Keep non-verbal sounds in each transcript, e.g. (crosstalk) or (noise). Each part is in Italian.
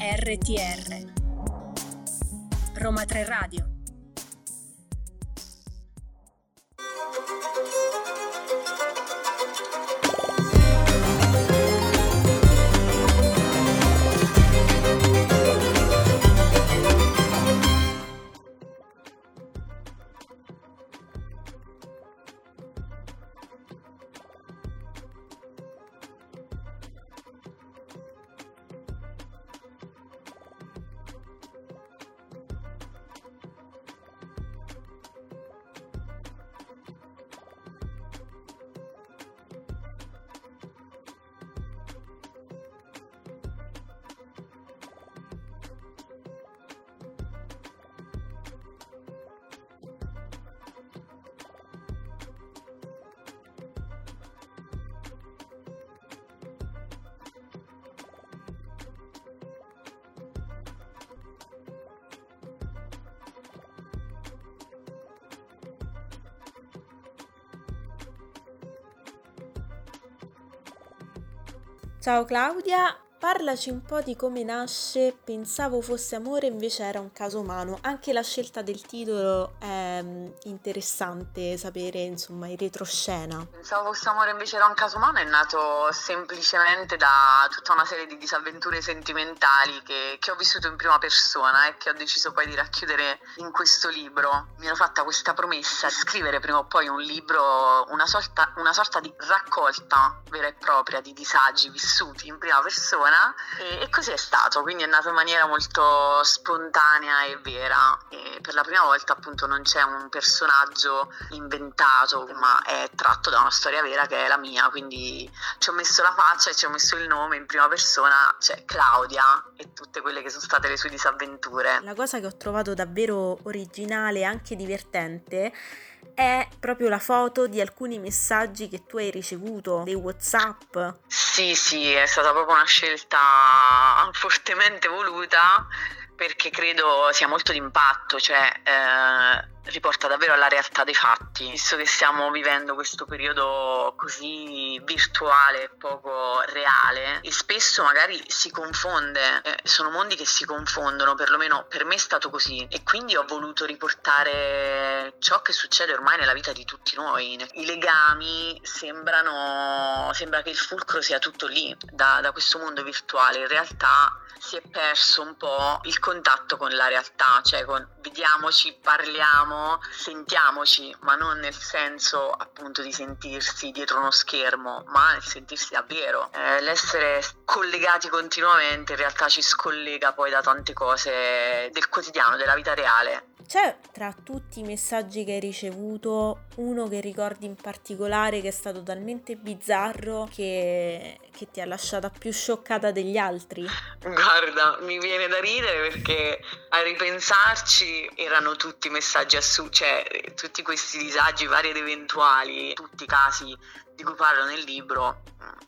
RTR Roma 3 Radio Ciao Claudia, Parlaci un po' di come nasce Pensavo fosse amore invece era un caso umano. Anche la scelta del titolo è mm, interessante sapere, insomma, in retroscena. Pensavo fosse amore invece era un caso umano è nato semplicemente da tutta una serie di disavventure sentimentali che, che ho vissuto in prima persona e che ho deciso poi di racchiudere in questo libro. Mi ero fatta questa promessa di scrivere prima o poi un libro, una sorta, una sorta di raccolta vera e propria di disagi vissuti in prima persona persona e, e, così è stato, quindi è nato in maniera molto spontanea e vera e per la prima volta appunto non c'è un personaggio inventato ma è tratto da una storia vera che è la mia, quindi ci ho messo la faccia e ci ho messo il nome in prima persona, cioè Claudia e tutte quelle che sono state le sue disavventure. La cosa che ho trovato davvero originale e anche divertente è proprio la foto di alcuni messaggi che tu hai ricevuto, dei WhatsApp. Sì, sì, è stata proprio una scelta fortemente voluta perché credo sia molto d'impatto, cioè eh, riporta davvero alla realtà dei fatti, visto che stiamo vivendo questo periodo così virtuale, poco reale e spesso magari si confonde, eh, sono mondi che si confondono, perlomeno per me è stato così e quindi ho voluto riportare ciò che succede ormai nella vita di tutti noi. I legami sembrano, sembra che il fulcro sia tutto lì, da, da questo mondo virtuale, in realtà si è perso un po' il contatto con la realtà, cioè con vediamoci, parliamo, sentiamoci, ma non nel senso appunto di sentirsi dietro uno schermo, ma nel sentirsi davvero. Eh, l'essere collegati continuamente in realtà ci scollega poi da tante cose del quotidiano, della vita reale. C'è tra tutti i messaggi che hai ricevuto uno che ricordi in particolare che è stato talmente bizzarro che, che ti ha lasciata più scioccata degli altri? Guarda, mi viene da ridere perché a ripensarci erano tutti messaggi assurdi, cioè tutti questi disagi vari ed eventuali, tutti i casi di cui parlo nel libro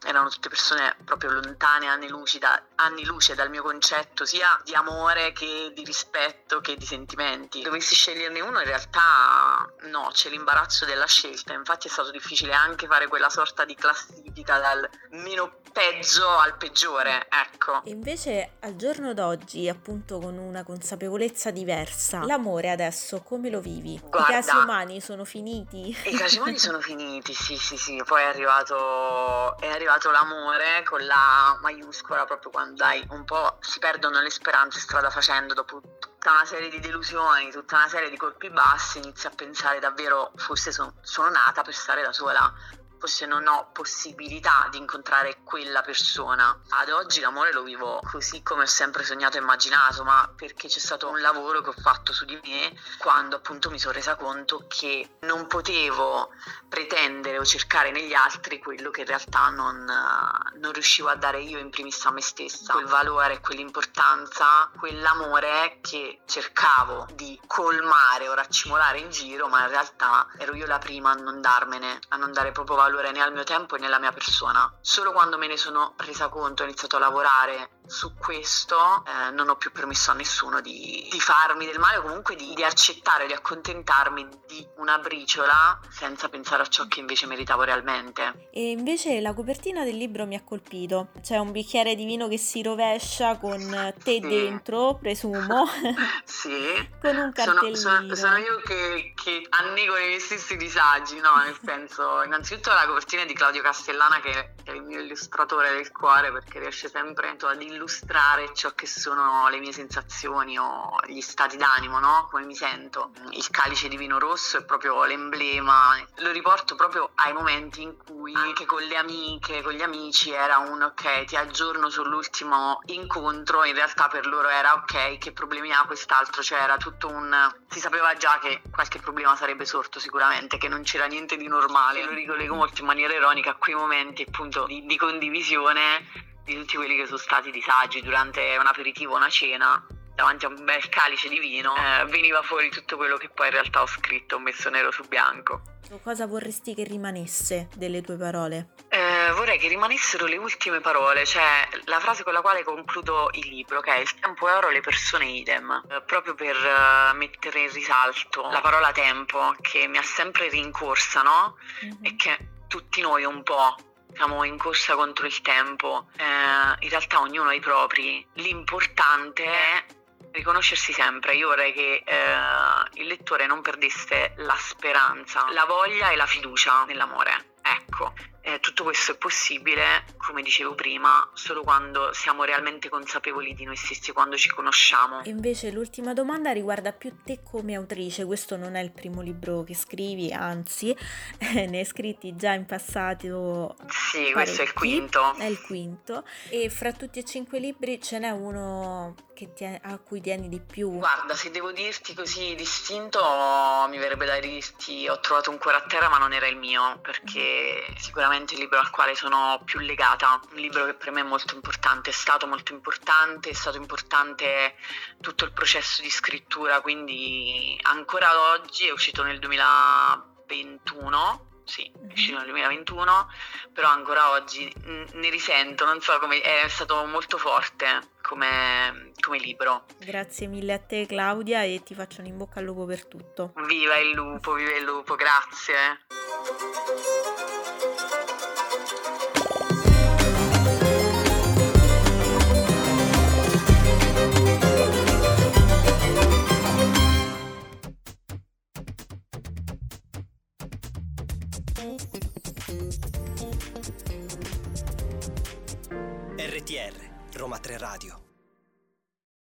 erano tutte persone proprio lontane anni luce, anni luce dal mio concetto sia di amore che di rispetto che di sentimenti. Dovessi sceglierne uno in realtà no, c'è l'imbarazzo della scelta, infatti è stato difficile anche fare quella sorta di classifica dal meno peggio al peggiore, ecco. E invece al giorno d'oggi, appunto con una consapevolezza diversa, l'amore adesso come lo vivi? Guarda, I casi umani sono finiti? I casi umani sono (laughs) finiti, sì, sì, sì, poi è arrivato, è arrivato l'amore con la maiuscola proprio quando dai un po' si perdono le speranze strada facendo dopo tutta una serie di delusioni, tutta una serie di colpi bassi, inizi a pensare davvero forse son, sono nata per stare da sola forse non ho possibilità di incontrare quella persona. Ad oggi l'amore lo vivo così come ho sempre sognato e immaginato, ma perché c'è stato un lavoro che ho fatto su di me quando appunto mi sono resa conto che non potevo pretendere o cercare negli altri quello che in realtà non, non riuscivo a dare io in primis a me stessa. Quel valore, quell'importanza, quell'amore che cercavo di colmare o raccimolare in giro, ma in realtà ero io la prima a non darmene, a non dare proprio valore valore né al mio tempo né alla mia persona. Solo quando me ne sono resa conto, ho iniziato a lavorare su questo eh, non ho più permesso a nessuno di, di farmi del male o comunque di, di, accettare, di accontentarmi di una briciola senza pensare a ciò che invece meritavo realmente. E invece la copertina del libro mi ha colpito. C'è un bicchiere di vino che si rovescia con te sì. dentro, presumo. (laughs) sì. con un cartellino. Sono, sono, sono io che, che annego i miei stessi disagi, no? Nel senso, innanzitutto la copertina di Claudio Castellana che è il mio illustratore del cuore perché riesce sempre ad illustrare illustrare ciò che sono le mie sensazioni o gli stati d'animo, no? Come mi sento. Il calice di vino rosso è proprio l'emblema, lo riporto proprio ai momenti in cui anche con le amiche, con gli amici era un ok, ti aggiorno sull'ultimo incontro, in realtà per loro era ok, che problemi ha quest'altro, cioè era tutto un... si sapeva già che qualche problema sarebbe sorto sicuramente, che non c'era niente di normale, lo ricollego molto in maniera ironica a quei momenti appunto di, di condivisione di tutti quelli che sono stati disagi durante un aperitivo, una cena, davanti a un bel calice di vino, eh, veniva fuori tutto quello che poi in realtà ho scritto, ho messo nero su bianco. Cosa vorresti che rimanesse delle tue parole? Eh, vorrei che rimanessero le ultime parole, cioè la frase con la quale concludo il libro, che è il tempo è oro, le persone idem, eh, proprio per uh, mettere in risalto la parola tempo che mi ha sempre rincorsa, no? Mm-hmm. E che tutti noi un po' siamo in corsa contro il tempo, eh, in realtà ognuno ha i propri, l'importante è riconoscersi sempre. Io vorrei che eh, il lettore non perdesse la speranza, la voglia e la fiducia nell'amore. Ecco, eh, tutto questo è possibile, come dicevo prima, solo quando siamo realmente consapevoli di noi stessi, quando ci conosciamo. E invece l'ultima domanda riguarda più te come autrice. Questo non è il primo libro che scrivi, anzi, (laughs) eh, ne hai scritti già in passato. Sì, questo è il quinto. È il quinto. E fra tutti e cinque libri ce n'è uno tieni, a cui tieni di più? Guarda, se devo dirti così distinto, mi verrebbe da dirti ho trovato un cuore a terra, ma non era il mio, perché sicuramente il libro al quale sono più legata, un libro che per me è molto importante, è stato molto importante, è stato importante tutto il processo di scrittura, quindi ancora oggi è uscito nel 2021 sì, è uscito nel 2021, però ancora oggi ne risento, non so come, è stato molto forte come, come, libro. Grazie mille a te Claudia e ti faccio un in bocca al lupo per tutto. Viva il lupo, viva il lupo, grazie. Radio